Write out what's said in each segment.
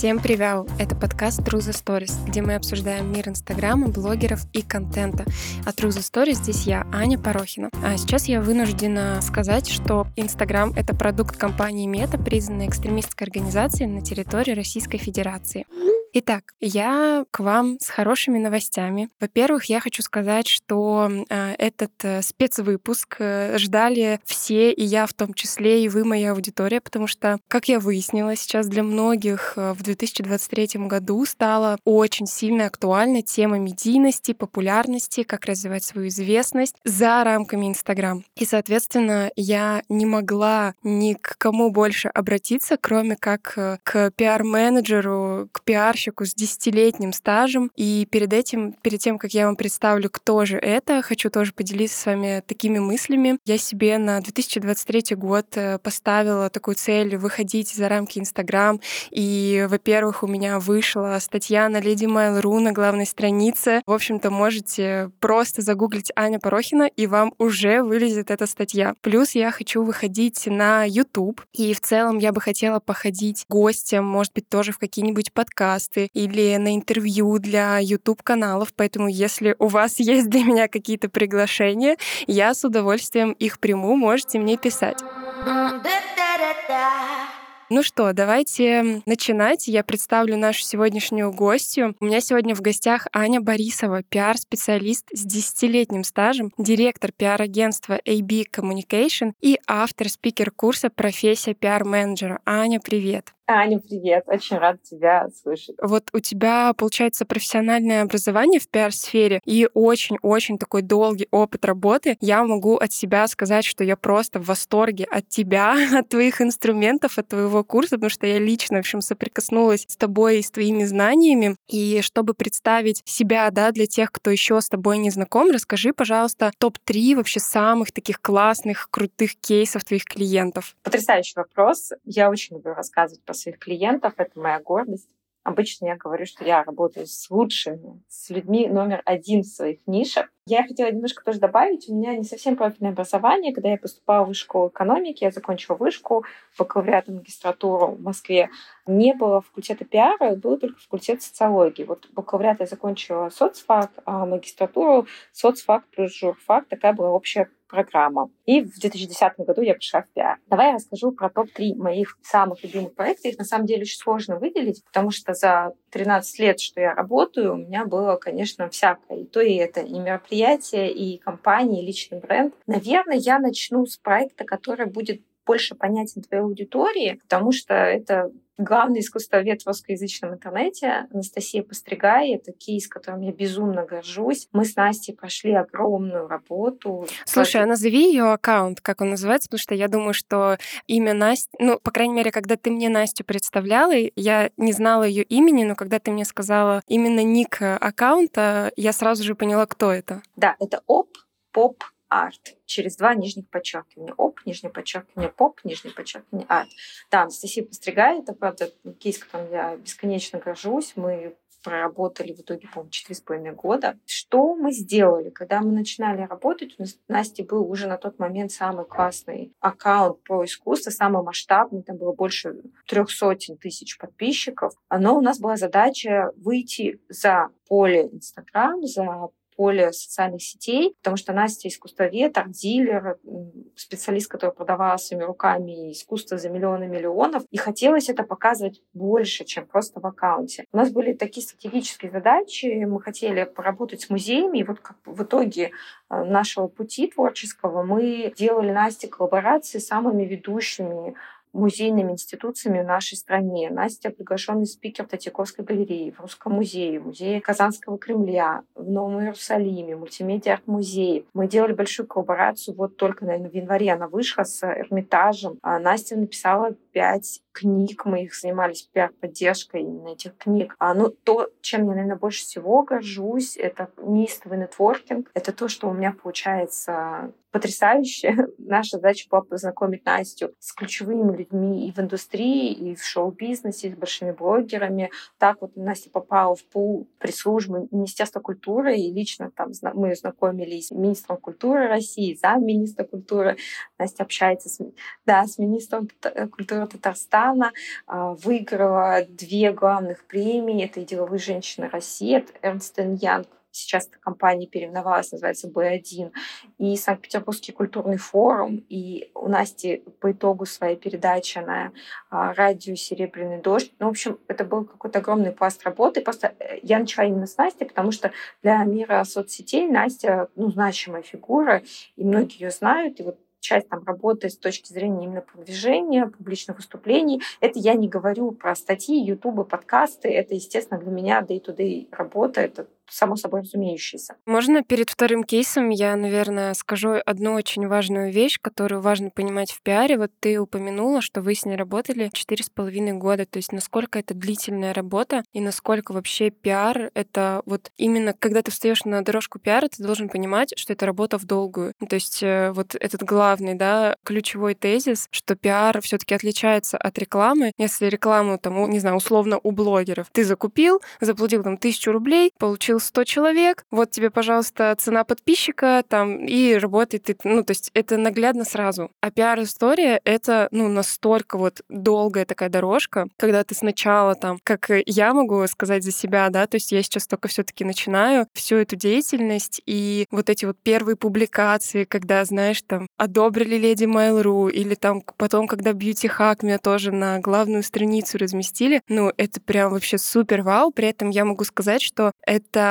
Всем привет! Это подкаст True the Stories, где мы обсуждаем мир Инстаграма, блогеров и контента. А True the Stories здесь я, Аня Порохина. А сейчас я вынуждена сказать, что Инстаграм — это продукт компании Мета, признанной экстремистской организацией на территории Российской Федерации. Итак, я к вам с хорошими новостями. Во-первых, я хочу сказать, что э, этот э, спецвыпуск э, ждали все, и я в том числе, и вы, моя аудитория, потому что, как я выяснила, сейчас для многих э, в 2023 году стала очень сильно актуальна тема медийности, популярности, как развивать свою известность за рамками Инстаграм. И, соответственно, я не могла ни к кому больше обратиться, кроме как к пиар-менеджеру, к пиар пиарщику с десятилетним стажем. И перед этим, перед тем, как я вам представлю, кто же это, хочу тоже поделиться с вами такими мыслями. Я себе на 2023 год э, поставила такую цель выходить за рамки Инстаграм. И, во-первых, у меня вышла статья на Леди Mail.ru на главной странице. В общем-то, можете просто загуглить Аня Порохина, и вам уже вылезет эта статья. Плюс я хочу выходить на YouTube, и в целом я бы хотела походить гостем, может быть, тоже в какие-нибудь подкасты, подкасты или на интервью для YouTube-каналов, поэтому если у вас есть для меня какие-то приглашения, я с удовольствием их приму, можете мне писать. Ну что, давайте начинать. Я представлю нашу сегодняшнюю гостью. У меня сегодня в гостях Аня Борисова, пиар-специалист с десятилетним стажем, директор пиар-агентства AB Communication и автор спикер-курса «Профессия пиар-менеджера». Аня, привет! Аня, привет. Очень рад тебя слышать. Вот у тебя, получается, профессиональное образование в пиар-сфере и очень-очень такой долгий опыт работы. Я могу от себя сказать, что я просто в восторге от тебя, от твоих инструментов, от твоего курса, потому что я лично, в общем, соприкоснулась с тобой и с твоими знаниями. И чтобы представить себя, да, для тех, кто еще с тобой не знаком, расскажи, пожалуйста, топ-3 вообще самых таких классных, крутых кейсов твоих клиентов. Потрясающий вопрос. Я очень люблю рассказывать про своих клиентов, это моя гордость. Обычно я говорю, что я работаю с лучшими, с людьми номер один в своих нишах. Я хотела немножко тоже добавить, у меня не совсем профильное образование. Когда я поступала в школу экономики, я закончила вышку, бакалавриат и магистратуру в Москве. Не было факультета пиара, был только факультет социологии. Вот бакалавриат я закончила соцфак, а магистратуру соцфак плюс журфак. Такая была общая программа. И в 2010 году я пришла в пиар. Давай я расскажу про топ-3 моих самых любимых проектов. Их на самом деле очень сложно выделить, потому что за 13 лет, что я работаю, у меня было, конечно, всякое. И то, и это, и мероприятия, и компании, и личный бренд. Наверное, я начну с проекта, который будет больше понятен твоей аудитории, потому что это главный искусствовед в русскоязычном интернете Анастасия Постригай. Это кейс, которым я безумно горжусь. Мы с Настей прошли огромную работу. Слушай, а назови ее аккаунт, как он называется, потому что я думаю, что имя Насти, ну, по крайней мере, когда ты мне Настю представляла, я не знала ее имени, но когда ты мне сказала именно ник аккаунта, я сразу же поняла, кто это. Да, это ОП, ПОП, арт через два нижних подчеркивания. Оп, нижнее подчеркивание, поп, нижнее подчеркивание, арт. Да, Анастасия Постригай, это, правда, кейс, которым я бесконечно горжусь. Мы проработали в итоге, по-моему, четыре с половиной года. Что мы сделали? Когда мы начинали работать, у нас Насти был уже на тот момент самый классный аккаунт про искусство, самый масштабный, там было больше трех сотен тысяч подписчиков. Но у нас была задача выйти за поле Инстаграм, за поле социальных сетей, потому что Настя искусствовед, арт-дилер, специалист, который продавал своими руками искусство за миллионы миллионов, и хотелось это показывать больше, чем просто в аккаунте. У нас были такие стратегические задачи, мы хотели поработать с музеями, и вот как в итоге э, нашего пути творческого мы делали Насте коллаборации с самыми ведущими музейными институциями в нашей стране. Настя приглашенный спикер Татьяковской галереи, в Русском музее, музее Казанского Кремля, в Новом Иерусалиме, мультимедиа арт-музее. Мы делали большую коллаборацию, вот только, наверное, в январе она вышла с Эрмитажем. А Настя написала пять книг, мы их занимались пиар-поддержкой именно этих книг. А, ну, то, чем я, наверное, больше всего горжусь, это неистовый нетворкинг. Это то, что у меня получается потрясающе. Наша задача была познакомить Настю с ключевыми людьми и в индустрии, и в шоу-бизнесе, с большими блогерами. Так вот Настя попала в пул пресс-службы Министерства культуры, и лично там мы знакомились с министром культуры России, замминистра культуры. Настя общается с, да, с министром культуры Татарстана, а, выиграла две главных премии. Это деловые женщины России, это Эрнст Янг сейчас эта компания переименовалась, называется B1, и Санкт-Петербургский культурный форум, и у Насти по итогу своей передачи на а, радио «Серебряный дождь». Ну, в общем, это был какой-то огромный пласт работы. Просто э, я начала именно с Насти, потому что для мира соцсетей Настя, ну, значимая фигура, и многие ее знают, и вот часть там работы с точки зрения именно продвижения, публичных выступлений. Это я не говорю про статьи, ютубы, подкасты. Это, естественно, для меня day-to-day работа. Это само собой разумеющееся. Можно перед вторым кейсом я, наверное, скажу одну очень важную вещь, которую важно понимать в пиаре. Вот ты упомянула, что вы с ней работали четыре с половиной года. То есть насколько это длительная работа и насколько вообще пиар — это вот именно когда ты встаешь на дорожку пиара, ты должен понимать, что это работа в долгую. То есть э, вот этот главный, да, ключевой тезис, что пиар все таки отличается от рекламы. Если рекламу, там, не знаю, условно у блогеров, ты закупил, заплатил там тысячу рублей, получил 100 человек, вот тебе, пожалуйста, цена подписчика, там, и работает, ну, то есть это наглядно сразу. А пиар-история — это, ну, настолько вот долгая такая дорожка, когда ты сначала там, как я могу сказать за себя, да, то есть я сейчас только все таки начинаю всю эту деятельность, и вот эти вот первые публикации, когда, знаешь, там, одобрили леди Mail.ru, или там потом, когда Beauty Hack меня тоже на главную страницу разместили, ну, это прям вообще супер вау, при этом я могу сказать, что это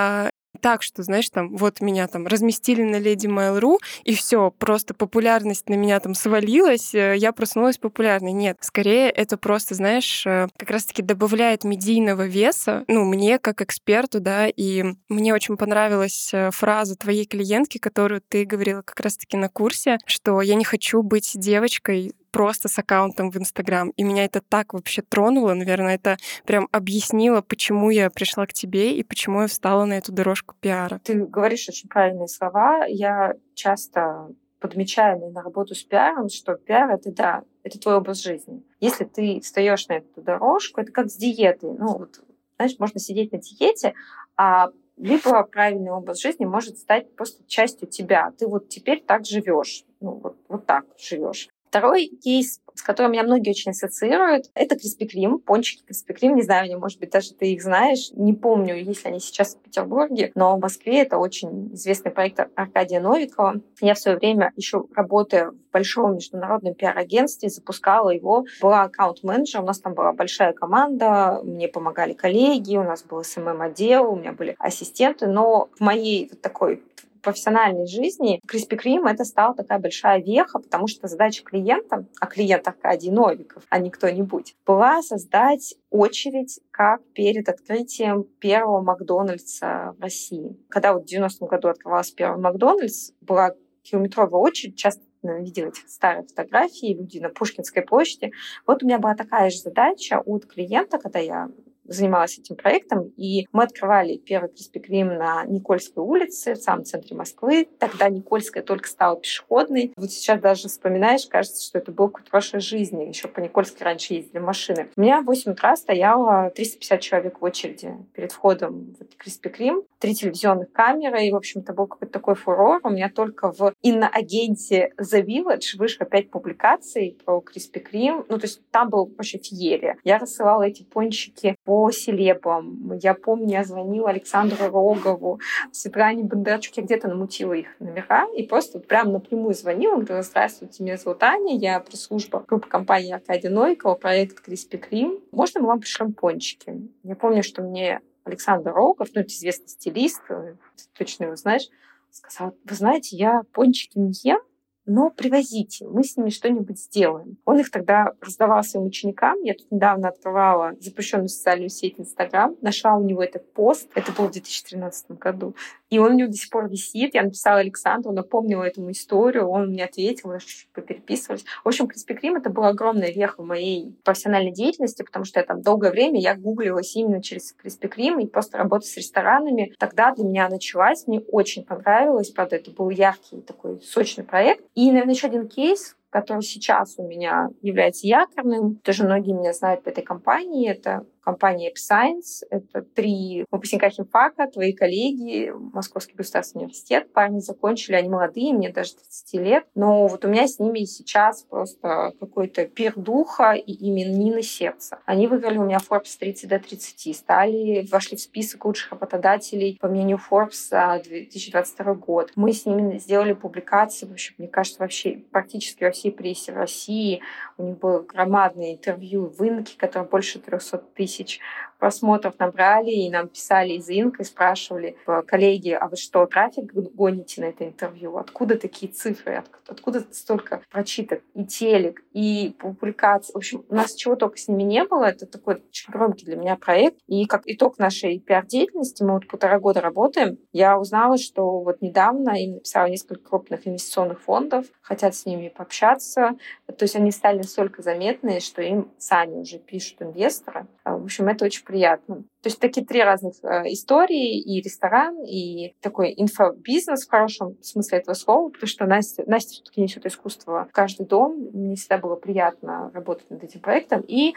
так, что, знаешь, там, вот меня там разместили на Леди Mail.ru, и все, просто популярность на меня там свалилась, э, я проснулась популярной. Нет, скорее это просто, знаешь, э, как раз-таки добавляет медийного веса, ну, мне как эксперту, да, и мне очень понравилась э, фраза твоей клиентки, которую ты говорила как раз-таки на курсе, что я не хочу быть девочкой просто с аккаунтом в Инстаграм. И меня это так вообще тронуло, наверное, это прям объяснило, почему я пришла к тебе и почему я встала на эту дорожку пиара. Ты говоришь очень правильные слова. Я часто подмечаю на работу с пиаром, что пиар — это, да, это твой образ жизни. Если ты встаешь на эту дорожку, это как с диетой. Ну, вот, знаешь, можно сидеть на диете, а либо правильный образ жизни может стать просто частью тебя. Ты вот теперь так живешь. Ну, вот, вот так живешь. Второй кейс, с которым меня многие очень ассоциируют, это Криспи Крим, пончики Криспи Крим. Не знаю, может быть, даже ты их знаешь. Не помню, есть ли они сейчас в Петербурге, но в Москве это очень известный проект Аркадия Новикова. Я в свое время еще работая в большом международном пиар-агентстве, запускала его. Была аккаунт-менеджер, у нас там была большая команда, мне помогали коллеги, у нас был СММ-отдел, у меня были ассистенты, но в моей такой профессиональной жизни Криспи Крим это стала такая большая веха, потому что задача клиента, а клиент Аркадий Новиков, а не кто-нибудь, была создать очередь как перед открытием первого Макдональдса в России. Когда вот в 90-м году открывался первый Макдональдс, была километровая очередь, часто видел эти старые фотографии, люди на Пушкинской площади. Вот у меня была такая же задача от клиента, когда я занималась этим проектом, и мы открывали первый Крим на Никольской улице, в самом центре Москвы. Тогда Никольская только стала пешеходной. Вот сейчас даже вспоминаешь, кажется, что это было какое-то прошлой жизни. Еще по Никольской раньше ездили машины. У меня в 8 утра стояло 350 человек в очереди перед входом в Криспи Крим. Три телевизионных камеры, и, в общем-то, был какой-то такой фурор. У меня только в иноагенте The Village вышло пять публикаций про Криспи Крим. Ну, то есть там был вообще феерия. Я рассылала эти пончики по селебам. Я помню, я звонила Александру Рогову, Светлане Бондарчук, я где-то намутила их номера и просто вот прям напрямую звонила, говорила, здравствуйте, меня зовут Аня, я пресс-служба группы компании Аркадия Нойкова, проект Криспи Крим. Можно мы вам пришлем пончики? Я помню, что мне Александр Рогов, ну, известный стилист, ты точно его знаешь, сказал, вы знаете, я пончики не ем, но привозите, мы с ними что-нибудь сделаем. Он их тогда раздавал своим ученикам. Я тут недавно открывала запрещенную социальную сеть Инстаграм, нашла у него этот пост, это было в 2013 году. И он у него до сих пор висит. Я написала Александру, напомнила эту историю, он мне ответил, мы чуть-чуть попереписывались. В общем, Криспи Крим это была огромная веха в моей профессиональной деятельности, потому что я там долгое время я гуглилась именно через Криспи Крим и просто работа с ресторанами. Тогда для меня началась, мне очень понравилось, правда, это был яркий такой сочный проект. И, наверное, еще один кейс, который сейчас у меня является якорным. Тоже многие меня знают по этой компании. Это компания Epscience. Это три выпускника химфака, твои коллеги, Московский государственный университет. Парни закончили, они молодые, мне даже 30 лет. Но вот у меня с ними сейчас просто какой-то пир духа и именины сердца. Они выиграли у меня Forbes 30 до 30, стали, вошли в список лучших работодателей по мнению Forbes 2022 год. Мы с ними сделали публикации, в общем, мне кажется, вообще практически во всей прессе России. У них было громадное интервью в Инке, которое больше 300 тысяч тысяч просмотров набрали, и нам писали из Инк и спрашивали, э, коллеги, а вы что, трафик гоните на это интервью? Откуда такие цифры? Откуда, откуда столько прочиток? И телек, и публикаций. В общем, у нас чего только с ними не было. Это такой очень громкий для меня проект. И как итог нашей пиар-деятельности, мы вот полтора года работаем, я узнала, что вот недавно им написала несколько крупных инвестиционных фондов, хотят с ними пообщаться. То есть они стали настолько заметные, что им сами уже пишут инвесторы. А, в общем, это очень приятно. То есть такие три разных э, истории, и ресторан, и такой инфобизнес в хорошем смысле этого слова, потому что Настя, Настя все-таки несет искусство в каждый дом. Мне всегда было приятно работать над этим проектом. И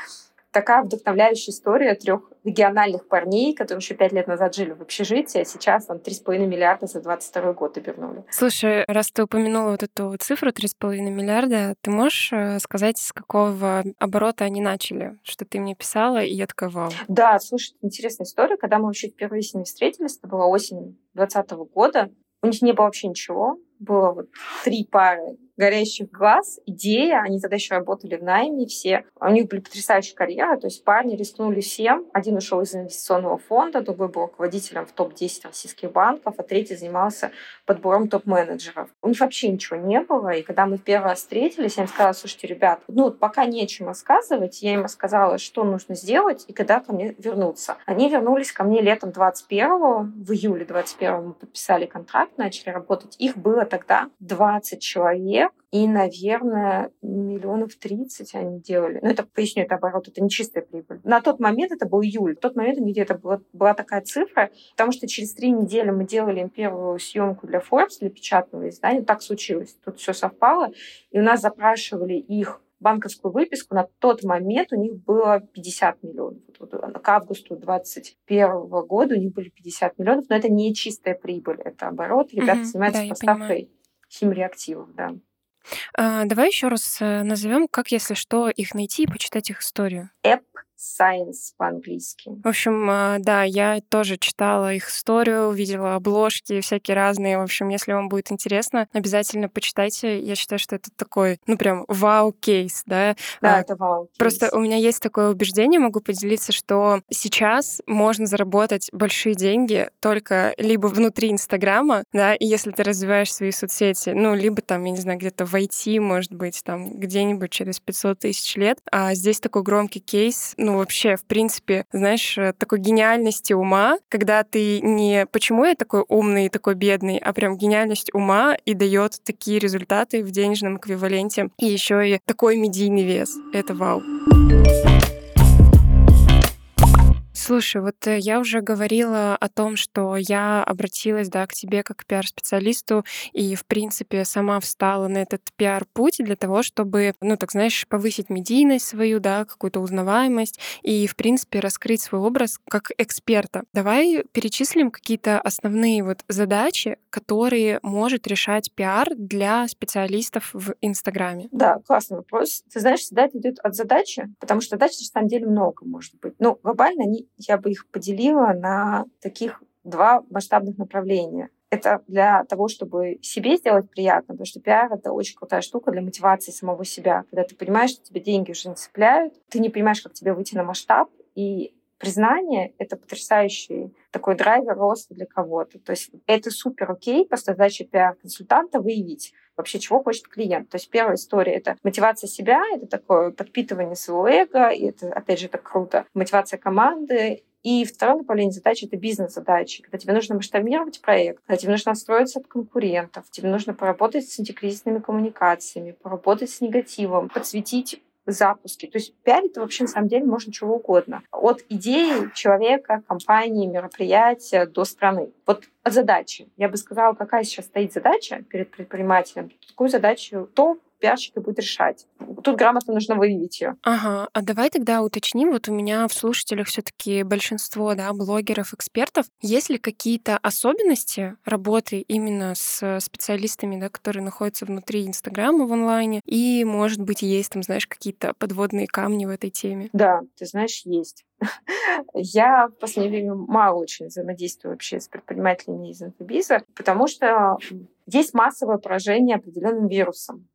такая вдохновляющая история трех региональных парней, которые еще пять лет назад жили в общежитии, а сейчас там 3,5 миллиарда за 22 год обернули. Слушай, раз ты упомянула вот эту цифру 3,5 миллиарда, ты можешь э, сказать, с какого оборота они начали? Что ты мне писала, и я такая, вау. Да, слушай, интересная история. Когда мы вообще впервые с ними встретились, это была осень 2020 года, у них не было вообще ничего. Было вот три пары горящих глаз, идея. Они тогда еще работали в найме все. У них были потрясающие карьеры. То есть парни рискнули всем. Один ушел из инвестиционного фонда, другой был руководителем в топ-10 российских банков, а третий занимался подбором топ-менеджеров. У них вообще ничего не было. И когда мы в первый раз встретились, я им сказала, слушайте, ребят, ну вот пока нечем рассказывать, я им рассказала, что нужно сделать и когда ко мне вернуться. Они вернулись ко мне летом 21-го, в июле 21-го мы подписали контракт, начали работать. Их было тогда 20 человек, и, наверное, миллионов 30 они делали. Ну, это, поясню, это оборот, это не чистая прибыль. На тот момент это был июль. В тот момент у них где-то была, была такая цифра, потому что через три недели мы делали им первую съемку для Forbes, для печатного издания. Так случилось. Тут все совпало. И у нас запрашивали их банковскую выписку, на тот момент у них было 50 миллионов. Вот, вот, к августу 2021 года у них были 50 миллионов, но это не чистая прибыль, это оборот. Ребята mm-hmm, занимаются да, поставкой химреактивов, да. А, давай еще раз э, назовем, как, если что, их найти и почитать их историю. App Science по-английски. В общем, а, да, я тоже читала их историю, видела обложки всякие разные. В общем, если вам будет интересно, обязательно почитайте. Я считаю, что это такой, ну прям вау-кейс, да? Да, а, это вау. -кейс. Просто у меня есть такое убеждение, могу поделиться, что сейчас можно заработать большие деньги только либо внутри Инстаграма, да, и если ты развиваешь свои соцсети, ну, либо там, я не знаю, где-то в IT, может быть, там где-нибудь через 500 тысяч лет. А здесь такой громкий кейс, ну, вообще, в принципе, знаешь, э, такой гениальности ума, когда ты не «почему я такой умный и такой бедный», а прям гениальность ума и дает такие результаты в денежном эквиваленте. И еще и такой медийный вес. Это вау. Слушай, вот э, я уже говорила о том, что я обратилась да, к тебе как к пиар-специалисту и, в принципе, сама встала на этот пиар-путь для того, чтобы, ну, так знаешь, повысить медийность свою, да, какую-то узнаваемость и, в принципе, раскрыть свой образ как эксперта. Давай перечислим какие-то основные вот задачи, которые может решать пиар для специалистов в Инстаграме. Да, классный вопрос. Ты знаешь, всегда это идет от задачи, потому что задач на самом деле много может быть. Ну, глобально они я бы их поделила на таких два масштабных направления. Это для того, чтобы себе сделать приятно, потому что пиар — это очень крутая штука для мотивации самого себя. Когда ты понимаешь, что тебе деньги уже не цепляют, ты не понимаешь, как тебе выйти на масштаб, и признание — это потрясающий такой драйвер роста для кого-то. То есть это супер окей, просто задача пиар-консультанта выявить, вообще чего хочет клиент. То есть первая история — это мотивация себя, это такое подпитывание своего эго, и это, опять же, это круто. Мотивация команды, И второе направление задачи — это бизнес-задачи, когда тебе нужно масштабировать проект, когда тебе нужно отстроиться от конкурентов, тебе нужно поработать с антикризисными коммуникациями, поработать с негативом, подсветить запуски. То есть пиар это вообще на самом деле можно чего угодно. От идеи человека, компании, мероприятия до страны. Вот от задачи. Я бы сказала, какая сейчас стоит задача перед предпринимателем. Такую задачу то пиарщик и будет решать. Тут грамотно нужно выявить ее. Ага, а давай тогда уточним, вот у меня в слушателях все таки большинство, да, блогеров, экспертов. Есть ли какие-то особенности работы именно с специалистами, да, которые находятся внутри Инстаграма в онлайне? И, может быть, есть там, знаешь, какие-то подводные камни в этой теме? Да, ты знаешь, есть. Я в последнее время мало очень взаимодействую вообще с предпринимателями из инфобиза, потому что есть массовое поражение определенным вирусом.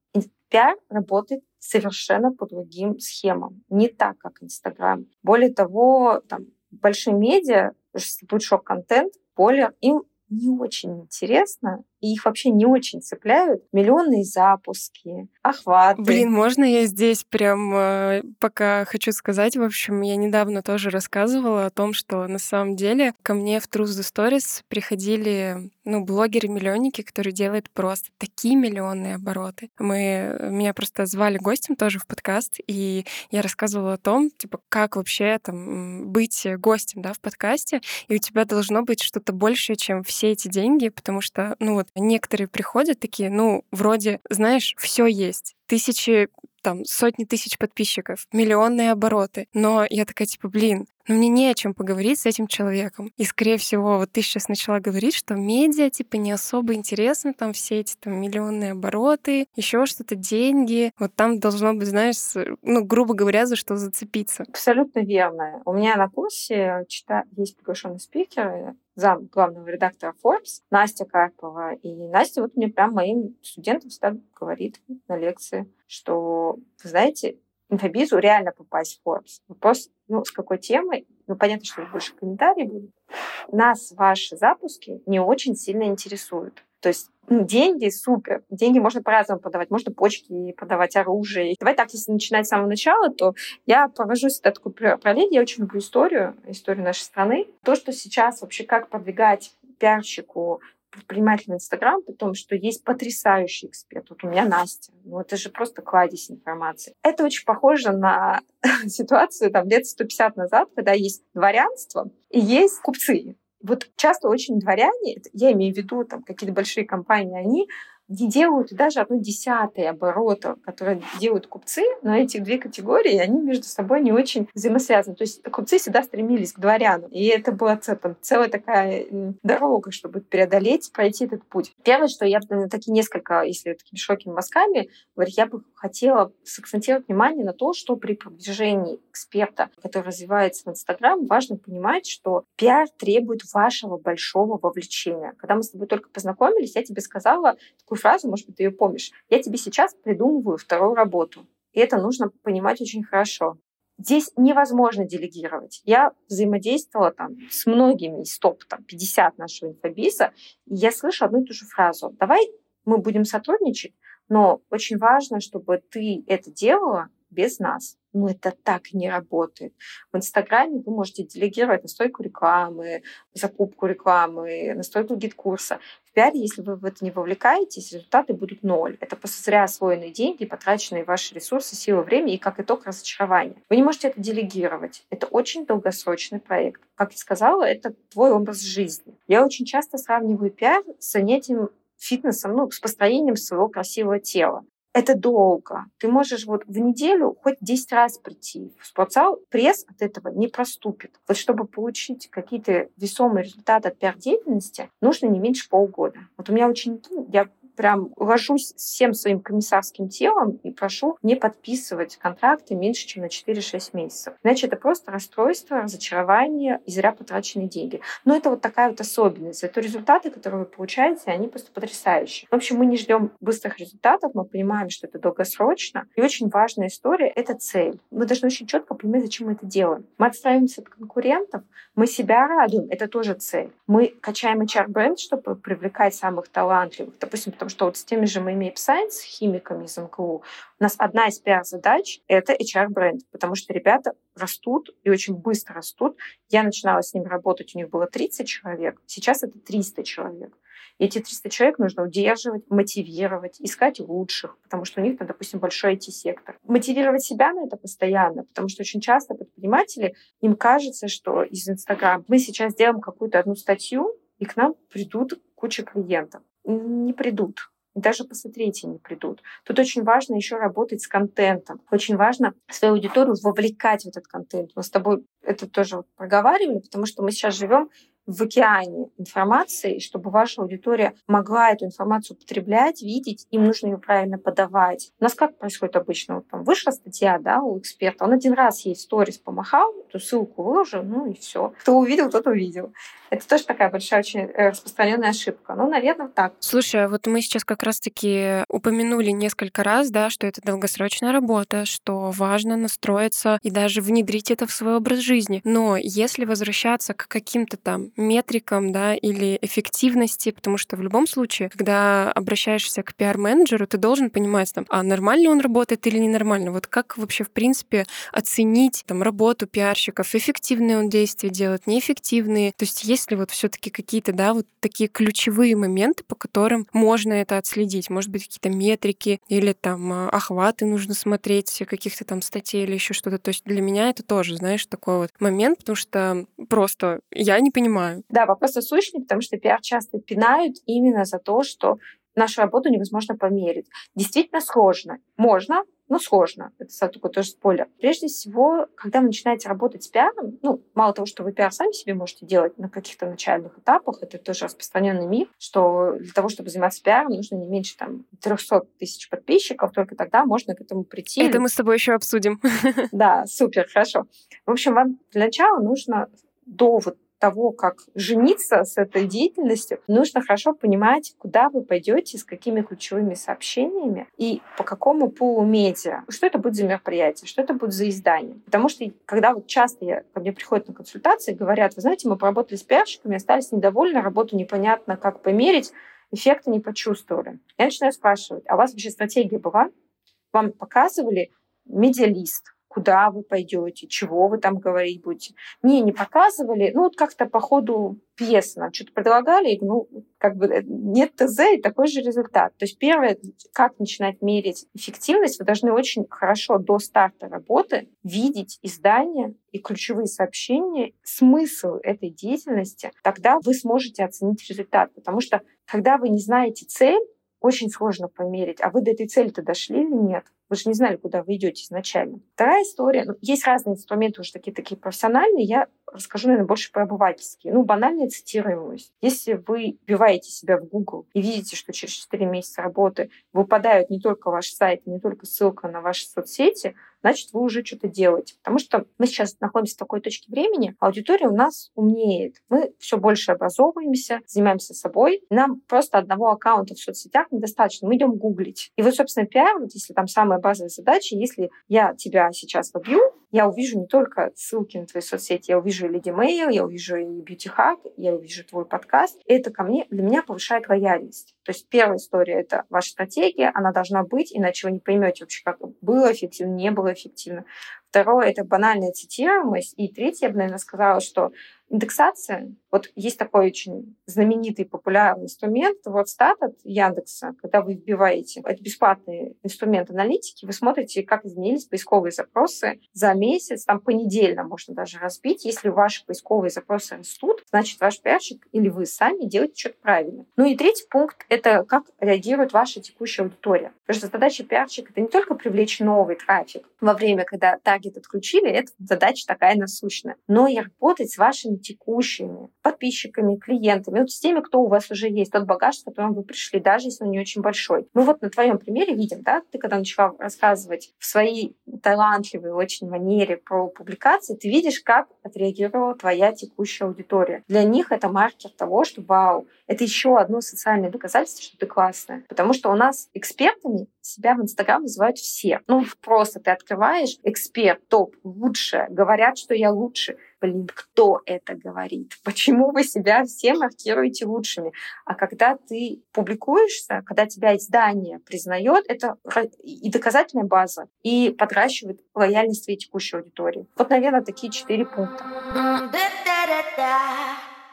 Пиар работает совершенно по другим схемам, не так, как Инстаграм. Более того, там, большие медиа существует шок-контент, более им не очень интересно, и их вообще не очень цепляют миллионные запуски, охваты. Блин, можно я здесь прям э, пока хочу сказать, в общем, я недавно тоже рассказывала о том, что на самом деле ко мне в Truth the Stories приходили ну, блогеры-миллионники, которые делают просто такие миллионные обороты. Мы, меня просто звали гостем тоже в подкаст, и я рассказывала о том, типа, как вообще там быть гостем, да, в подкасте, и у тебя должно быть что-то большее, чем все эти деньги, потому что, ну вот, некоторые приходят такие, ну, вроде, знаешь, все есть. Тысячи там сотни тысяч подписчиков, миллионные обороты. Но я такая, типа, блин, ну мне не о чем поговорить с этим человеком. И, скорее всего, вот ты сейчас начала говорить, что медиа, типа, не особо интересны, там все эти там миллионные обороты, еще что-то, деньги. Вот там должно быть, знаешь, ну, грубо говоря, за что зацепиться. Абсолютно верно. У меня на курсе чита... есть приглашенный спикер, зам главного редактора Forbes, Настя Карпова. И Настя вот мне прям моим студентам всегда говорит на лекции, что, вы знаете, инфобизу реально попасть в Forbes. Вопрос, ну, с какой темой? Ну, понятно, что больше комментариев будут. Нас ваши запуски не очень сильно интересуют. То есть ну, деньги супер. Деньги можно по-разному подавать. Можно почки подавать, оружие. Давай так, если начинать с самого начала, то я провожу всегда такую параллель. Я очень люблю историю, историю нашей страны. То, что сейчас вообще как продвигать пиарщику предприниматель Инстаграм, при том, что есть потрясающий эксперт. Вот у меня Настя. Ну, это же просто кладезь информации. Это очень похоже на ситуацию там, лет 150 назад, когда есть дворянство и есть купцы. Вот часто очень дворяне, я имею в виду там какие-то большие компании, они не делают даже одну десятую оборота, которые делают купцы, но эти две категории, они между собой не очень взаимосвязаны. То есть купцы всегда стремились к дворянам, и это была там, целая такая дорога, чтобы преодолеть, пройти этот путь. Первое, что я на такие несколько, если такими широкими мазками, говорить, я бы хотела сакцентировать внимание на то, что при продвижении эксперта, который развивается в Инстаграм, важно понимать, что пиар требует вашего большого вовлечения. Когда мы с тобой только познакомились, я тебе сказала такую такую фразу, может быть, ты ее помнишь. Я тебе сейчас придумываю вторую работу. И это нужно понимать очень хорошо. Здесь невозможно делегировать. Я взаимодействовала там с многими из топ-50 нашего инфобиза, и я слышу одну и ту же фразу. Давай мы будем сотрудничать, но очень важно, чтобы ты это делала без нас. Но это так не работает. В Инстаграме вы можете делегировать настройку рекламы, закупку рекламы, настройку гид-курса. В пиаре, если вы в это не вовлекаетесь, результаты будут ноль. Это просто зря освоенные деньги, потраченные ваши ресурсы, силы, время и, как итог, разочарование. Вы не можете это делегировать. Это очень долгосрочный проект. Как я сказала, это твой образ жизни. Я очень часто сравниваю пиар с занятием фитнесом, ну, с построением своего красивого тела это долго. Ты можешь вот в неделю хоть 10 раз прийти в спортзал, пресс от этого не проступит. Вот чтобы получить какие-то весомые результаты от пиар-деятельности, нужно не меньше полгода. Вот у меня ученики, я прям ложусь всем своим комиссарским телом и прошу не подписывать контракты меньше, чем на 4-6 месяцев. Иначе это просто расстройство, разочарование и зря потраченные деньги. Но это вот такая вот особенность. Это результаты, которые вы получаете, они просто потрясающие. В общем, мы не ждем быстрых результатов, мы понимаем, что это долгосрочно. И очень важная история — это цель. Мы должны очень четко понимать, зачем мы это делаем. Мы отстраиваемся от конкурентов, мы себя радуем, это тоже цель. Мы качаем HR-бренд, чтобы привлекать самых талантливых. Допустим, потому Потому что вот с теми же моими Science, химиками из МКУ, у нас одна из пиар-задач — это HR-бренд, потому что ребята растут и очень быстро растут. Я начинала с ними работать, у них было 30 человек, сейчас это 300 человек. И эти 300 человек нужно удерживать, мотивировать, искать лучших, потому что у них, там, допустим, большой IT-сектор. Мотивировать себя на это постоянно, потому что очень часто предприниматели, им кажется, что из Инстаграма мы сейчас сделаем какую-то одну статью, и к нам придут куча клиентов. Не придут даже посмотреть не придут. Тут очень важно еще работать с контентом. Очень важно свою аудиторию вовлекать в этот контент. Мы с тобой это тоже проговаривали, потому что мы сейчас живем в океане информации, чтобы ваша аудитория могла эту информацию употреблять, видеть, им нужно ее правильно подавать. У нас как происходит обычно? Вот там вышла статья да, у эксперта, он один раз ей сторис помахал, эту ссылку выложил, ну и все. Кто увидел, тот увидел. Это тоже такая большая, очень э, распространенная ошибка. Ну, наверное, так. Слушай, а вот мы сейчас как раз-таки упомянули несколько раз, да, что это долгосрочная работа, что важно настроиться и даже внедрить это в свой образ жизни. Но если возвращаться к каким-то там метрикам, да, или эффективности, потому что в любом случае, когда обращаешься к пиар-менеджеру, ты должен понимать, там, а нормально он работает или ненормально. Вот как вообще, в принципе, оценить там работу пиарщиков, эффективные он действия делает, неэффективные. То есть есть ли вот все таки какие-то, да, вот такие ключевые моменты, по которым можно это отследить? Может быть, какие-то метрики или там а, охваты нужно смотреть каких-то там статей или еще что-то. То есть для меня это тоже, знаешь, такой вот момент, потому что просто я не понимаю. Да, вопрос насущный, потому что пиар часто пинают именно за то, что нашу работу невозможно померить. Действительно сложно. Можно, ну, сложно. Это такой тоже спойлер. Прежде всего, когда вы начинаете работать с пиаром, ну, мало того, что вы пиар сами себе можете делать на каких-то начальных этапах, это тоже распространенный миф, что для того, чтобы заниматься пиаром, нужно не меньше там 300 тысяч подписчиков, только тогда можно к этому прийти. Это мы с тобой еще обсудим. Да, супер, хорошо. В общем, вам для начала нужно до вот того, как жениться с этой деятельностью, нужно хорошо понимать, куда вы пойдете, с какими ключевыми сообщениями и по какому пулу медиа. Что это будет за мероприятие, что это будет за издание. Потому что когда вот часто я, ко мне приходят на консультации, говорят, вы знаете, мы поработали с пиарщиками, остались недовольны, работу непонятно, как померить, эффекта не почувствовали. Я начинаю спрашивать, а у вас вообще стратегия была? Вам показывали медиалист, куда вы пойдете, чего вы там говорить будете. Не, не показывали. Ну, вот как-то по ходу пьесы нам что-то предлагали, и, ну, как бы э, нет ТЗ и такой же результат. То есть первое, как начинать мерить эффективность, вы должны очень хорошо до старта работы видеть издания и ключевые сообщения, смысл этой деятельности, тогда вы сможете оценить результат. Потому что когда вы не знаете цель, очень сложно померить, а вы до этой цели-то дошли или нет. Вы же не знали, куда вы идете изначально. Вторая история. Ну, есть разные инструменты уже такие, такие профессиональные. Я расскажу, наверное, больше про обывательские. Ну, банальная цитируемость. Если вы вбиваете себя в Google и видите, что через 4 месяца работы выпадают не только ваш сайт, не только ссылка на ваши соцсети, значит, вы уже что-то делаете. Потому что мы сейчас находимся в такой точке времени, аудитория у нас умнеет. Мы все больше образовываемся, занимаемся собой. Нам просто одного аккаунта в соцсетях недостаточно. Мы идем гуглить. И вот, собственно, пиар, вот если там самая базовая задача, если я тебя сейчас вобью, я увижу не только ссылки на твои соцсети, я увижу и Lady Mail, я увижу и Beauty Hack, я увижу твой подкаст. Это ко мне, для меня повышает лояльность. То есть первая история — это ваша стратегия, она должна быть, иначе вы не поймете вообще, как было эффективно, не было эффективно. Второе — это банальная цитируемость. И третье, я бы, наверное, сказала, что Индексация. Вот есть такой очень знаменитый, популярный инструмент, вот стат от Яндекса, когда вы вбиваете, это бесплатный инструмент аналитики, вы смотрите, как изменились поисковые запросы за месяц, там понедельно можно даже разбить. Если ваши поисковые запросы растут, значит, ваш пиарщик или вы сами делаете что-то правильно. Ну и третий пункт — это как реагирует ваша текущая аудитория. Потому что задача пиарщика — это не только привлечь новый трафик во время, когда таргет отключили, это задача такая насущная, но и работать с вашими текущими подписчиками, клиентами, вот с теми, кто у вас уже есть, тот багаж, с которым вы пришли, даже если он не очень большой. Мы вот на твоем примере видим, да, ты когда начала рассказывать в своей талантливой очень манере про публикации, ты видишь, как отреагировала твоя текущая аудитория. Для них это маркер того, что вау, это еще одно социальное доказательство, что ты классная. Потому что у нас экспертами себя в Инстаграм называют все. Ну, просто ты открываешь эксперт, топ, лучше, говорят, что я лучше блин, кто это говорит? Почему вы себя все маркируете лучшими? А когда ты публикуешься, когда тебя издание признает, это и доказательная база, и подращивает лояльность твоей текущей аудитории. Вот, наверное, такие четыре пункта.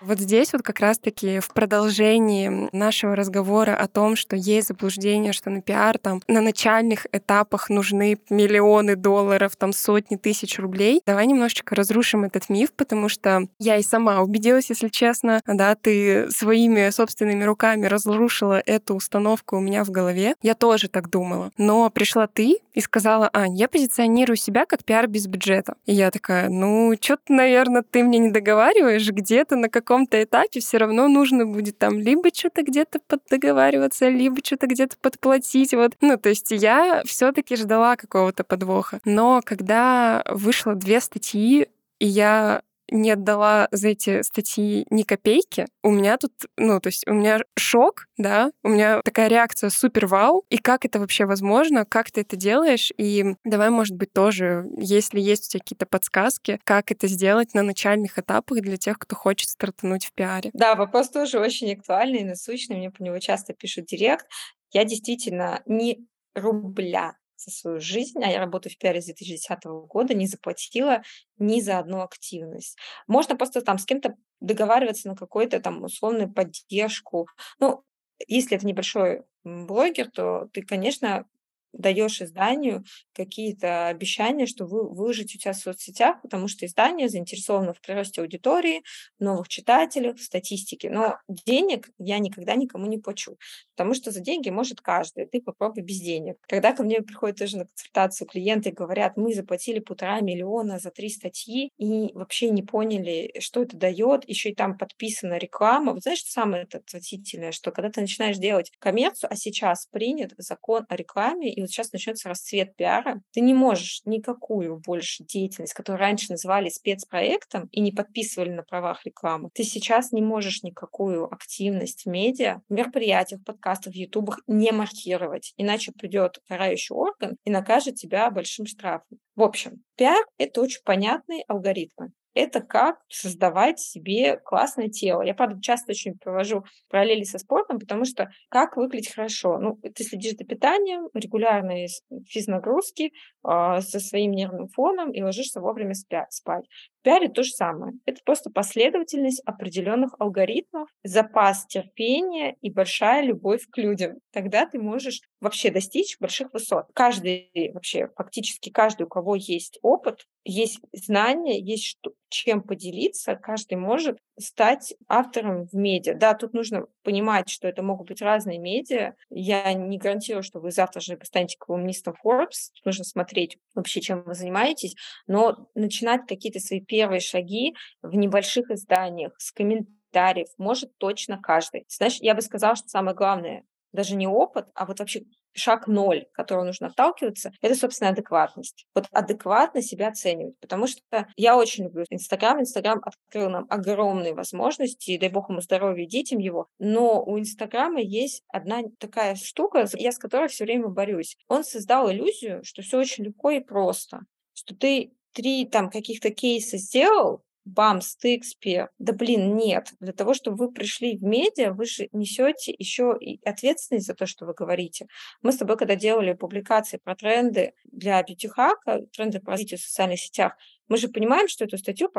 Вот здесь вот как раз-таки в продолжении нашего разговора о том, что есть заблуждение, что на пиар там на начальных этапах нужны миллионы долларов, там сотни тысяч рублей. Давай немножечко разрушим этот миф, потому что я и сама убедилась, если честно, да, ты своими собственными руками разрушила эту установку у меня в голове. Я тоже так думала. Но пришла ты и сказала, Ань, я позиционирую себя как пиар без бюджета. И я такая, ну, что-то, наверное, ты мне не договариваешь, где-то на каком каком-то этапе все равно нужно будет там либо что-то где-то поддоговариваться, либо что-то где-то подплатить. Вот. Ну, то есть я все-таки ждала какого-то подвоха. Но когда вышло две статьи, и я не отдала за эти статьи ни копейки, у меня тут, ну, то есть у меня шок, да, у меня такая реакция супер вау, и как это вообще возможно, как ты это делаешь, и давай, может быть, тоже, если есть у тебя какие-то подсказки, как это сделать на начальных этапах для тех, кто хочет стартануть в пиаре. Да, вопрос тоже очень актуальный и насущный, мне по него часто пишут директ. Я действительно не рубля за свою жизнь, а я работаю в пиаре с 2010 года, не заплатила ни за одну активность. Можно просто там с кем-то договариваться на какую-то там условную поддержку. Ну, если это небольшой блогер, то ты, конечно, даешь изданию какие-то обещания, что вы выложите у тебя в соцсетях, потому что издание заинтересовано в приросте аудитории, новых читателей, в статистике. Но денег я никогда никому не плачу, потому что за деньги может каждый. Ты попробуй без денег. Когда ко мне приходят тоже на консультацию клиенты и говорят, мы заплатили полтора миллиона за три статьи и вообще не поняли, что это дает, еще и там подписана реклама. Вот знаешь, самое отвратительное, что когда ты начинаешь делать коммерцию, а сейчас принят закон о рекламе, и вот сейчас начнется расцвет пиара, ты не можешь никакую больше деятельность, которую раньше называли спецпроектом и не подписывали на правах рекламы, ты сейчас не можешь никакую активность в медиа, в мероприятиях, подкастах, в ютубах не маркировать, иначе придет карающий орган и накажет тебя большим штрафом. В общем, пиар — это очень понятные алгоритмы это как создавать себе классное тело. Я, правда, часто очень провожу параллели со спортом, потому что как выглядеть хорошо? Ну, ты следишь за питанием, регулярные физнагрузки э, со своим нервным фоном и ложишься вовремя спя- спать. В пиаре то же самое. Это просто последовательность определенных алгоритмов, запас терпения и большая любовь к людям. Тогда ты можешь вообще достичь больших высот. Каждый, вообще фактически каждый, у кого есть опыт, есть знания, есть что, чем поделиться, каждый может стать автором в медиа. Да, тут нужно понимать, что это могут быть разные медиа. Я не гарантирую, что вы завтра же станете колумнистом Forbes. Тут нужно смотреть вообще, чем вы занимаетесь. Но начинать какие-то свои первые шаги в небольших изданиях с комментариев может точно каждый. Знаешь, я бы сказала, что самое главное даже не опыт, а вот вообще шаг ноль, которого нужно отталкиваться, это, собственно, адекватность. Вот адекватно себя оценивать, потому что я очень люблю Инстаграм. Инстаграм открыл нам огромные возможности, и дай бог ему здоровья детям его, но у Инстаграма есть одна такая штука, я с которой все время борюсь. Он создал иллюзию, что все очень легко и просто, что ты три там каких-то кейса сделал, бамс, ты эксперт. Да блин, нет. Для того, чтобы вы пришли в медиа, вы же несете еще и ответственность за то, что вы говорите. Мы с тобой, когда делали публикации про тренды для бьюти-хака, тренды по развитию в социальных сетях, мы же понимаем, что эту статью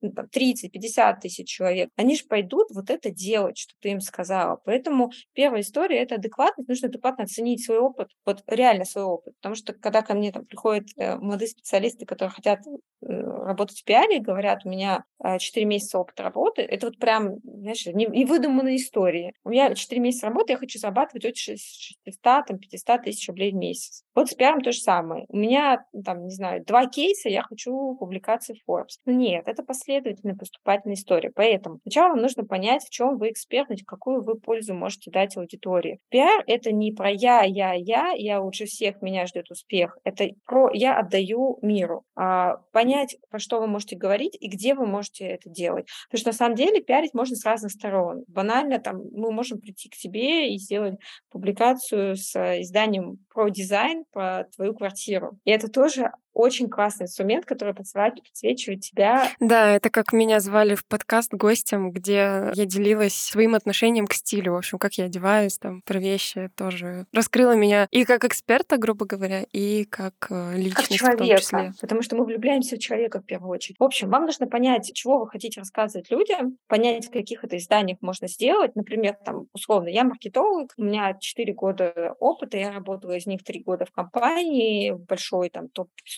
ну, 30-50 тысяч человек. Они же пойдут вот это делать, что ты им сказала. Поэтому первая история — это адекватность. Нужно адекватно оценить свой опыт, вот реально свой опыт. Потому что когда ко мне там приходят э, молодые специалисты, которые хотят э, работать в пиаре, говорят, у меня 4 э, месяца опыта работы, это вот прям, знаешь, не выдуманные истории. У меня 4 месяца работы, я хочу зарабатывать от 600, там, 500 тысяч рублей в месяц. Вот с пиаром то же самое. У меня, там, не знаю, два кейса, я хочу публикации Forbes. Но нет, это последовательная поступательная история. Поэтому сначала нужно понять, в чем вы эксперт, какую вы пользу можете дать аудитории. Пиар — это не про я, я, я, я лучше всех, меня ждет успех. Это про я отдаю миру. А, понять, про что вы можете говорить и где вы можете это делать. Потому что на самом деле пиарить можно с разных сторон. Банально там мы можем прийти к тебе и сделать публикацию с изданием про дизайн, про твою квартиру. И это тоже очень классный инструмент, который подсвечивает тебя. Да, это как меня звали в подкаст гостем, где я делилась своим отношением к стилю. В общем, как я одеваюсь, там, про вещи тоже раскрыла меня и как эксперта, грубо говоря, и как э, личность как человека, в том числе. Потому что мы влюбляемся в человека в первую очередь. В общем, вам нужно понять, чего вы хотите рассказывать людям, понять, в каких это изданиях можно сделать. Например, там, условно, я маркетолог, у меня 4 года опыта, я работала из них 3 года в компании, большой там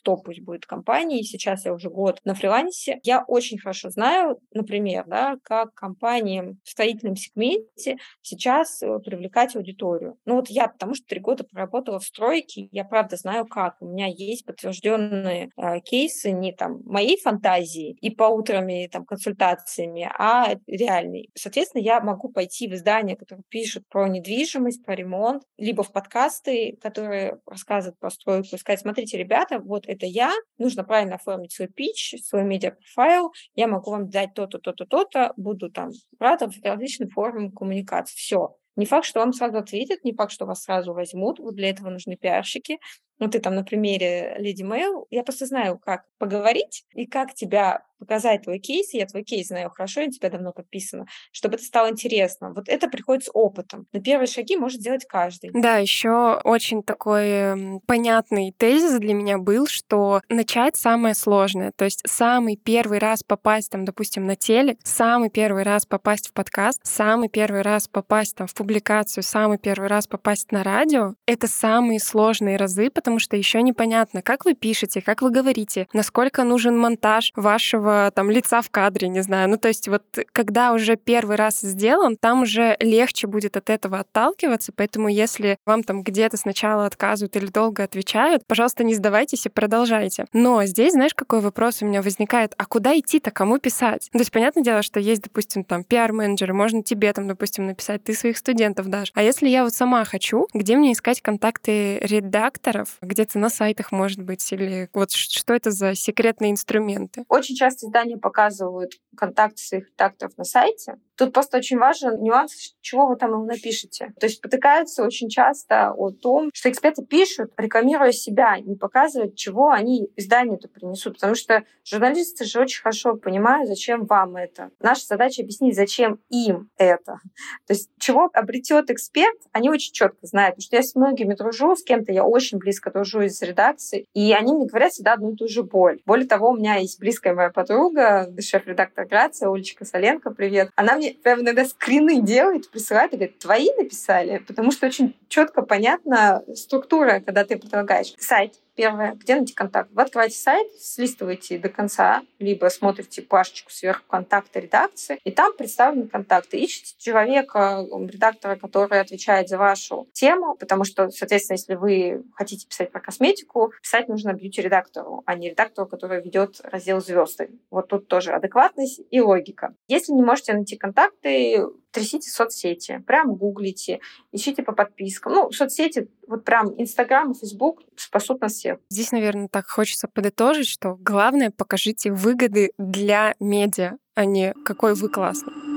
топ-100 пусть будет компании, сейчас я уже год на фрилансе. Я очень хорошо знаю, например, да, как компаниям в строительном сегменте сейчас э, привлекать аудиторию. Ну вот я, потому что три года проработала в стройке, я правда знаю как. У меня есть подтвержденные э, кейсы не там моей фантазии и по утрами там консультациями, а реальные. Соответственно, я могу пойти в издание, которое пишет про недвижимость, про ремонт, либо в подкасты, которые рассказывают про стройку, и сказать, смотрите, ребята, вот это я, нужно правильно оформить свой пич, свой медиапрофайл, я могу вам дать то-то, то-то, то-то, буду там рада в различных формах коммуникации. Все. Не факт, что вам сразу ответят, не факт, что вас сразу возьмут. Вот для этого нужны пиарщики. Ну, ты там на примере Леди Мэйл. Я просто знаю, как поговорить и как тебя показать твой кейс, я твой кейс знаю хорошо, я тебя давно подписана, чтобы это стало интересно. Вот это приходит с опытом. На первые шаги может сделать каждый. Да, еще очень такой понятный тезис для меня был, что начать самое сложное. То есть самый первый раз попасть там, допустим, на телек, самый первый раз попасть в подкаст, самый первый раз попасть там в публикацию, самый первый раз попасть на радио, это самые сложные разы, потому что еще непонятно, как вы пишете, как вы говорите, насколько нужен монтаж вашего там лица в кадре, не знаю. Ну, то есть вот когда уже первый раз сделан, там уже легче будет от этого отталкиваться, поэтому если вам там где-то сначала отказывают или долго отвечают, пожалуйста, не сдавайтесь и продолжайте. Но здесь, знаешь, какой вопрос у меня возникает? А куда идти-то, кому писать? То есть, понятное дело, что есть, допустим, там пиар-менеджеры, можно тебе там, допустим, написать, ты своих студентов дашь. А если я вот сама хочу, где мне искать контакты редакторов? Где-то на сайтах, может быть, или вот что это за секретные инструменты? Очень часто издания показывают контакты своих редакторов на сайте. Тут просто очень важен нюанс, чего вы там ему напишете. То есть потыкаются очень часто о том, что эксперты пишут, рекламируя себя, не показывают, чего они изданию-то принесут. Потому что журналисты же очень хорошо понимают, зачем вам это. Наша задача объяснить, зачем им это. То есть чего обретет эксперт, они очень четко знают. Потому что я с многими дружу, с кем-то я очень близко дружу из редакции, и они мне говорят всегда одну и ту же боль. Более того, у меня есть близкая моя подруга, шеф-редактор Грация, Олечка Соленко, привет. Она мне прям иногда скрины делает, присылает и говорит, твои написали, потому что очень четко понятна структура, когда ты предлагаешь. Сайт, Первое, где найти контакт? Вы открываете сайт, слистываете до конца, либо смотрите плашечку сверху контакта редакции, и там представлены контакты. Ищите человека, редактора, который отвечает за вашу тему, потому что, соответственно, если вы хотите писать про косметику, писать нужно бьюти-редактору, а не редактору, который ведет раздел звезды. Вот тут тоже адекватность и логика. Если не можете найти контакты, трясите соцсети, прям гуглите, ищите по подпискам. Ну, соцсети, вот прям Инстаграм и Фейсбук спасут нас всех. Здесь, наверное, так хочется подытожить, что главное покажите выгоды для медиа, а не какой вы классный.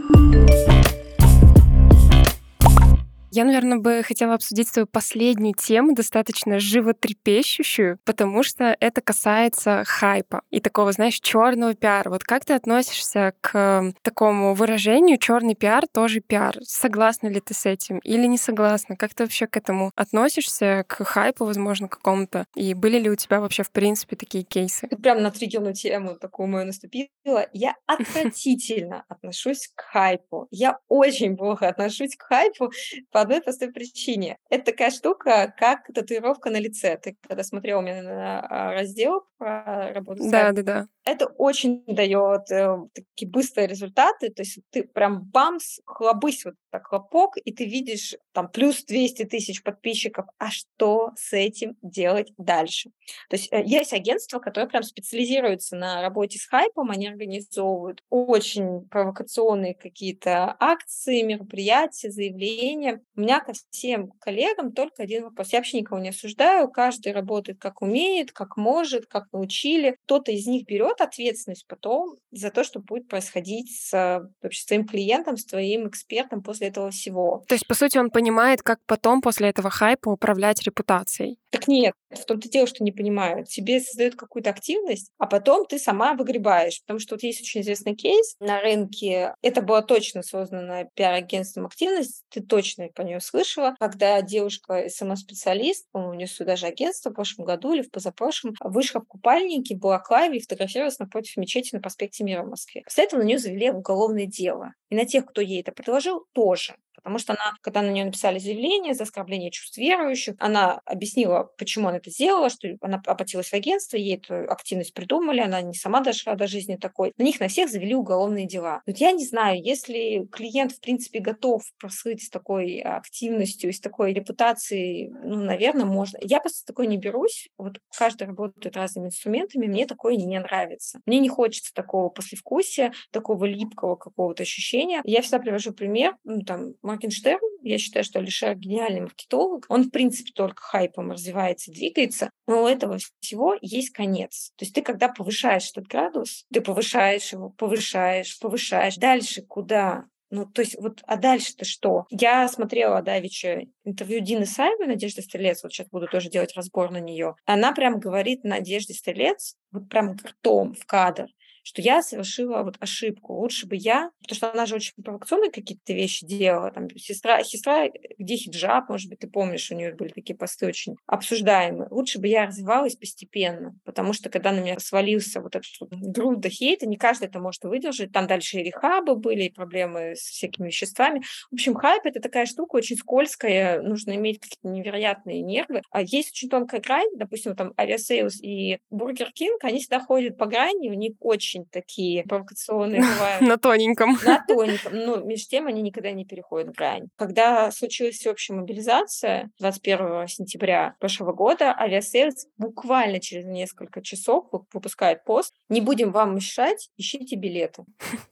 Я, наверное, бы хотела обсудить свою последнюю тему, достаточно животрепещущую, потому что это касается хайпа и такого, знаешь, черного пиара. Вот как ты относишься к такому выражению черный пиар тоже пиар? Согласна ли ты с этим или не согласна? Как ты вообще к этому относишься, к хайпу, возможно, какому-то? И были ли у тебя вообще, в принципе, такие кейсы? Ты прям на триггерную тему такую мою наступила. Я отвратительно отношусь к хайпу. Я очень плохо отношусь к хайпу по одной простой причине. Это такая штука, как татуировка на лице. Ты когда смотрел у меня на а, раздел про работу с Да, да, да. Это очень дает э, такие быстрые результаты. То есть ты прям бамс, хлобысь вот так хлопок, и ты видишь там плюс 200 тысяч подписчиков. А что с этим делать дальше? То есть э, есть агентства, которые прям специализируются на работе с хайпом. Они организовывают очень провокационные какие-то акции, мероприятия, заявления. У меня ко всем коллегам только один вопрос. Я вообще никого не осуждаю, каждый работает как умеет, как может, как научили. Кто-то из них берет ответственность потом за то, что будет происходить с вообще, своим клиентом, с твоим экспертом после этого всего. То есть, по сути, он понимает, как потом после этого хайпа управлять репутацией. Так нет, в том-то дело, что не понимают. Тебе создают какую-то активность, а потом ты сама выгребаешь. Потому что вот есть очень известный кейс на рынке. Это была точно создана пиар-агентством активность. Ты точно по нее слышала. Когда девушка, СМС-специалист, по-моему, у нее даже агентство в прошлом году или в позапрошлом, вышла в купальнике, была клаве и фотографировалась напротив мечети на проспекте Мира в Москве. После этого на нее завели уголовное дело. И на тех, кто ей это предложил, тоже. Потому что она, когда на нее написали заявление за оскорбление чувств верующих, она объяснила, почему она это сделала, что она обратилась в агентство, ей эту активность придумали, она не сама дошла до жизни такой. На них на всех завели уголовные дела. Вот я не знаю, если клиент, в принципе, готов прослыть с такой активностью с такой репутацией, ну, наверное, можно. Я просто такой не берусь. Вот каждый работает разными инструментами, мне такое не нравится. Мне не хочется такого послевкусия, такого липкого какого-то ощущения. Я всегда привожу пример, ну, там, Моргенштерн, я считаю, что Алишер гениальный маркетолог. Он, в принципе, только хайпом развивается, двигается, но у этого всего есть конец. То есть ты, когда повышаешь этот градус, ты повышаешь его, повышаешь, повышаешь. Дальше куда? Ну, то есть вот, а дальше-то что? Я смотрела Давича интервью Дины Сайбы, Надежды Стрелец, вот сейчас буду тоже делать разбор на нее. Она прям говорит Надежде Стрелец, вот прям ртом в кадр, что я совершила вот ошибку. Лучше бы я, потому что она же очень провокационные какие-то вещи делала. Там сестра, сестра, где хиджаб, может быть, ты помнишь, у нее были такие посты очень обсуждаемые. Лучше бы я развивалась постепенно, потому что когда на меня свалился вот этот вот груд до хейта, не каждый это может выдержать. Там дальше и рехабы были, и проблемы с всякими веществами. В общем, хайп — это такая штука очень скользкая, нужно иметь какие-то невероятные нервы. А есть очень тонкая грань, допустим, там Aviasales и Burger King, они всегда ходят по грани, у них очень очень такие провокационные бывают. На тоненьком. На тоненьком. Ну, между тем они никогда не переходят грань. Когда случилась всеобщая мобилизация 21 сентября прошлого года, Aviasales буквально через несколько часов выпускает пост «Не будем вам мешать, ищите билеты».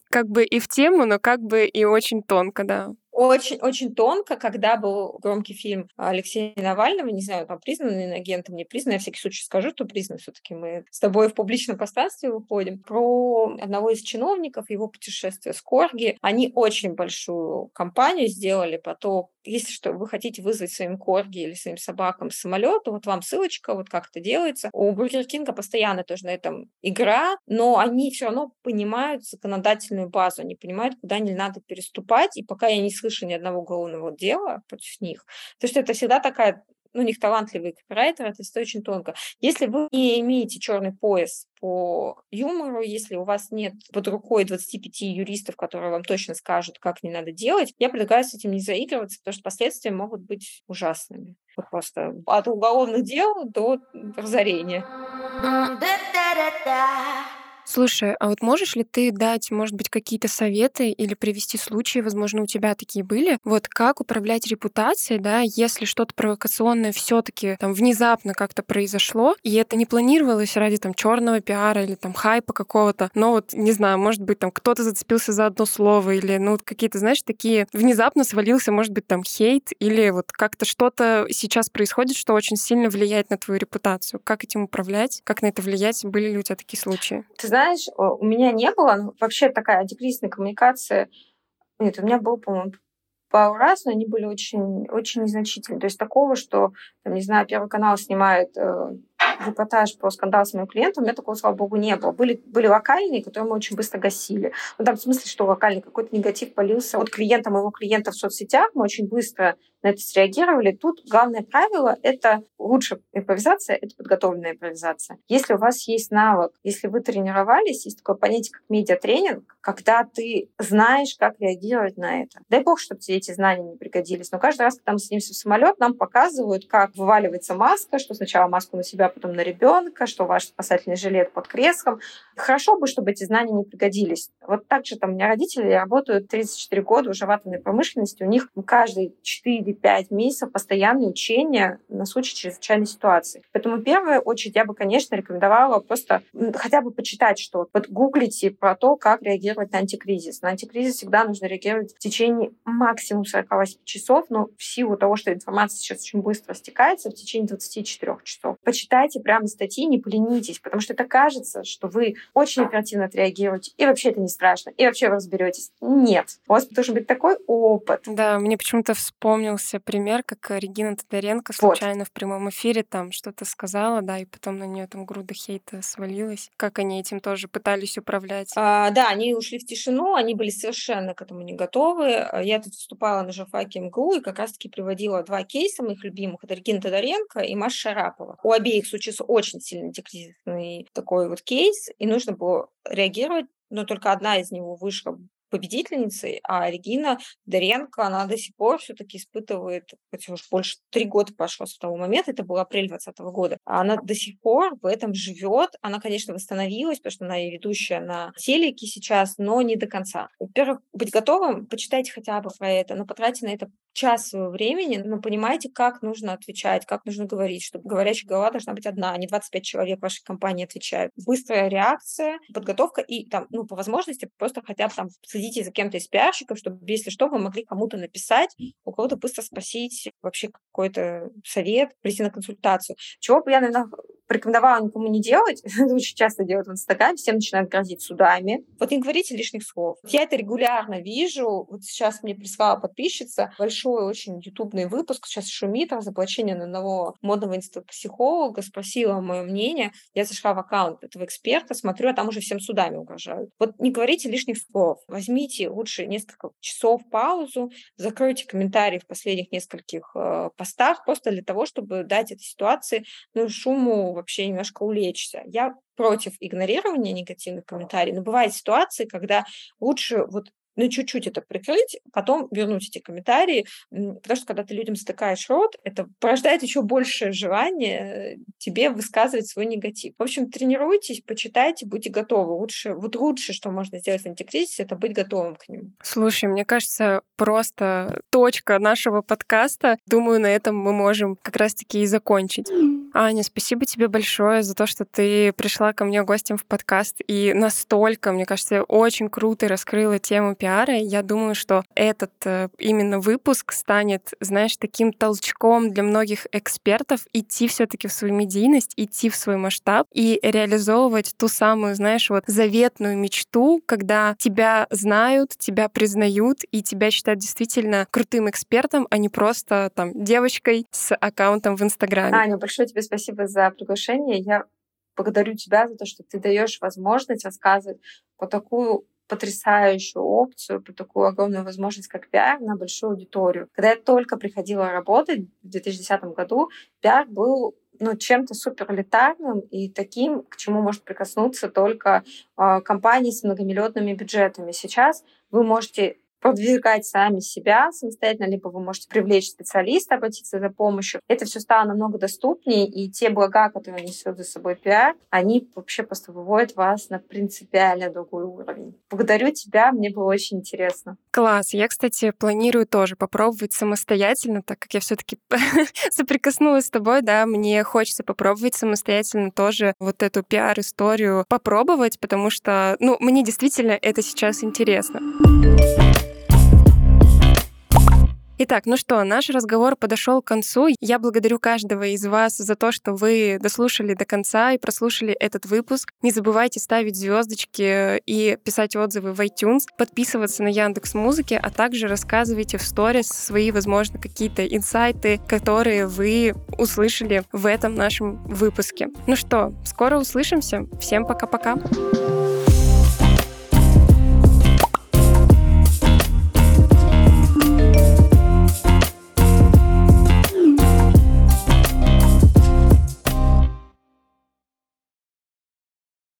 Как бы и в тему, но как бы и очень тонко, да очень, очень тонко, когда был громкий фильм Алексея Навального, не знаю, там признанный агентом, не признанный, я всякий случай скажу, что признан все-таки мы с тобой в публичном пространстве выходим, про одного из чиновников, его путешествие с Корги. Они очень большую кампанию сделали по то, если что, вы хотите вызвать своим корги или своим собакам самолет, то вот вам ссылочка, вот как это делается. У Бургер Кинга постоянно тоже на этом игра, но они все равно понимают законодательную базу, они понимают, куда не надо переступать, и пока я не слышу ни одного уголовного дела против них, то что это всегда такая у них талантливые копирайтеры, это все очень тонко. Если вы не имеете черный пояс по юмору, если у вас нет под рукой 25 юристов, которые вам точно скажут, как не надо делать, я предлагаю с этим не заигрываться, потому что последствия могут быть ужасными. Просто от уголовных дел до разорения. Слушай, а вот можешь ли ты дать, может быть, какие-то советы или привести случаи, возможно, у тебя такие были, вот как управлять репутацией, да, если что-то провокационное все таки там внезапно как-то произошло, и это не планировалось ради там черного пиара или там хайпа какого-то, но вот, не знаю, может быть, там кто-то зацепился за одно слово или, ну, вот какие-то, знаешь, такие внезапно свалился, может быть, там хейт или вот как-то что-то сейчас происходит, что очень сильно влияет на твою репутацию. Как этим управлять? Как на это влиять? Были ли у тебя такие случаи? Ты знаешь, у меня не было ну, вообще такая антикризисная коммуникация. Нет, у меня был, по-моему, пару раз, но они были очень, очень незначительные. То есть такого, что, там, не знаю, Первый канал снимает э, репортаж про скандал с моим клиентом, у меня такого, слава богу, не было. Были, были локальные, которые мы очень быстро гасили. Ну, там в смысле, что локальный какой-то негатив полился от клиента, моего клиента в соцсетях, мы очень быстро на это среагировали. Тут главное правило — это лучше импровизация, это подготовленная импровизация. Если у вас есть навык, если вы тренировались, есть такое понятие, как медиатренинг, когда ты знаешь, как реагировать на это. Дай бог, чтобы тебе эти знания не пригодились. Но каждый раз, когда мы садимся в самолет, нам показывают, как вываливается маска, что сначала маску на себя, потом на ребенка, что ваш спасательный жилет под креслом. Хорошо бы, чтобы эти знания не пригодились. Вот так же там у меня родители работают 34 года уже в атомной промышленности, у них каждые 4 4-5 месяцев постоянные учения на случай чрезвычайной ситуации. Поэтому в первую очередь я бы, конечно, рекомендовала просто хотя бы почитать что-то. Вот гуглите про то, как реагировать на антикризис. На антикризис всегда нужно реагировать в течение максимум 48 часов, но в силу того, что информация сейчас очень быстро стекается, в течение 24 часов. Почитайте прямо статьи, не поленитесь, потому что это кажется, что вы очень оперативно отреагируете, и вообще это не страшно, и вообще вы разберетесь. Нет. У вас должен быть такой опыт. Да, мне почему-то вспомнился пример, как Регина Тодоренко случайно вот. в прямом эфире там что-то сказала, да, и потом на нее там груда хейта свалилась. Как они этим тоже пытались управлять? А, да, они ушли в тишину, они были совершенно к этому не готовы. Я тут выступала на журфаке МГУ и как раз-таки приводила два кейса моих любимых. Это Регина Тодоренко и Маша Шарапова. У обеих случился очень сильно антикризисный такой вот кейс, и нужно было реагировать но только одна из него вышла победительницей, а Регина Доренко, она до сих пор все-таки испытывает, хотя уж больше три года прошло с того момента, это был апрель 2020 года, а она до сих пор в этом живет. Она, конечно, восстановилась, потому что она и ведущая на телеке сейчас, но не до конца. Во-первых, быть готовым, почитайте хотя бы про это, но потратьте на это час своего времени, но понимаете, как нужно отвечать, как нужно говорить, чтобы говорящая голова должна быть одна, а не 25 человек в вашей компании отвечают. Быстрая реакция, подготовка и там, ну, по возможности просто хотя бы там следите за кем-то из пиарщиков, чтобы, если что, вы могли кому-то написать, у кого-то быстро спросить вообще какой-то совет, прийти на консультацию. Чего бы я, наверное, порекомендовала никому не делать, очень часто делают в Инстаграме, все начинают грозить судами. Вот не говорите лишних слов. Я это регулярно вижу. Вот сейчас мне прислала подписчица большой очень ютубный выпуск, сейчас шумит разоблачение на одного модного институт-психолога, спросила мое мнение. Я зашла в аккаунт этого эксперта, смотрю, а там уже всем судами угрожают. Вот не говорите лишних слов. Возьмите лучше несколько часов паузу, закройте комментарии в последних нескольких э, постах, просто для того, чтобы дать этой ситуации ну, шуму вообще немножко улечься. Я против игнорирования негативных комментариев, но бывают ситуации, когда лучше вот ну, чуть-чуть это прикрыть, потом вернуть эти комментарии, потому что когда ты людям стыкаешь рот, это порождает еще большее желание тебе высказывать свой негатив. В общем, тренируйтесь, почитайте, будьте готовы. Лучше, вот лучше, что можно сделать в антикризисе, это быть готовым к нему. Слушай, мне кажется, просто точка нашего подкаста. Думаю, на этом мы можем как раз-таки и закончить. Аня, спасибо тебе большое за то, что ты пришла ко мне гостем в подкаст и настолько, мне кажется, очень круто раскрыла тему пиара. Я думаю, что этот э, именно выпуск станет, знаешь, таким толчком для многих экспертов идти все таки в свою медийность, идти в свой масштаб и реализовывать ту самую, знаешь, вот заветную мечту, когда тебя знают, тебя признают и тебя считают действительно крутым экспертом, а не просто там девочкой с аккаунтом в Инстаграме. Аня, большое тебе спасибо за приглашение. Я благодарю тебя за то, что ты даешь возможность рассказывать по такую потрясающую опцию, по такую огромную возможность, как пиар, на большую аудиторию. Когда я только приходила работать в 2010 году, пиар был ну, чем-то супер элитарным и таким, к чему может прикоснуться только э, компании с многомиллионными бюджетами. Сейчас вы можете продвигать сами себя самостоятельно, либо вы можете привлечь специалиста, обратиться за помощью. Это все стало намного доступнее, и те блага, которые несет за собой пиар, они вообще просто выводят вас на принципиально другой уровень. Благодарю тебя, мне было очень интересно. Класс. Я, кстати, планирую тоже попробовать самостоятельно, так как я все таки соприкоснулась с тобой, да, мне хочется попробовать самостоятельно тоже вот эту пиар-историю попробовать, потому что, ну, мне действительно это сейчас интересно. Итак, ну что, наш разговор подошел к концу. Я благодарю каждого из вас за то, что вы дослушали до конца и прослушали этот выпуск. Не забывайте ставить звездочки и писать отзывы в iTunes, подписываться на Яндекс Музыки, а также рассказывайте в сторис свои, возможно, какие-то инсайты, которые вы услышали в этом нашем выпуске. Ну что, скоро услышимся. Всем пока-пока.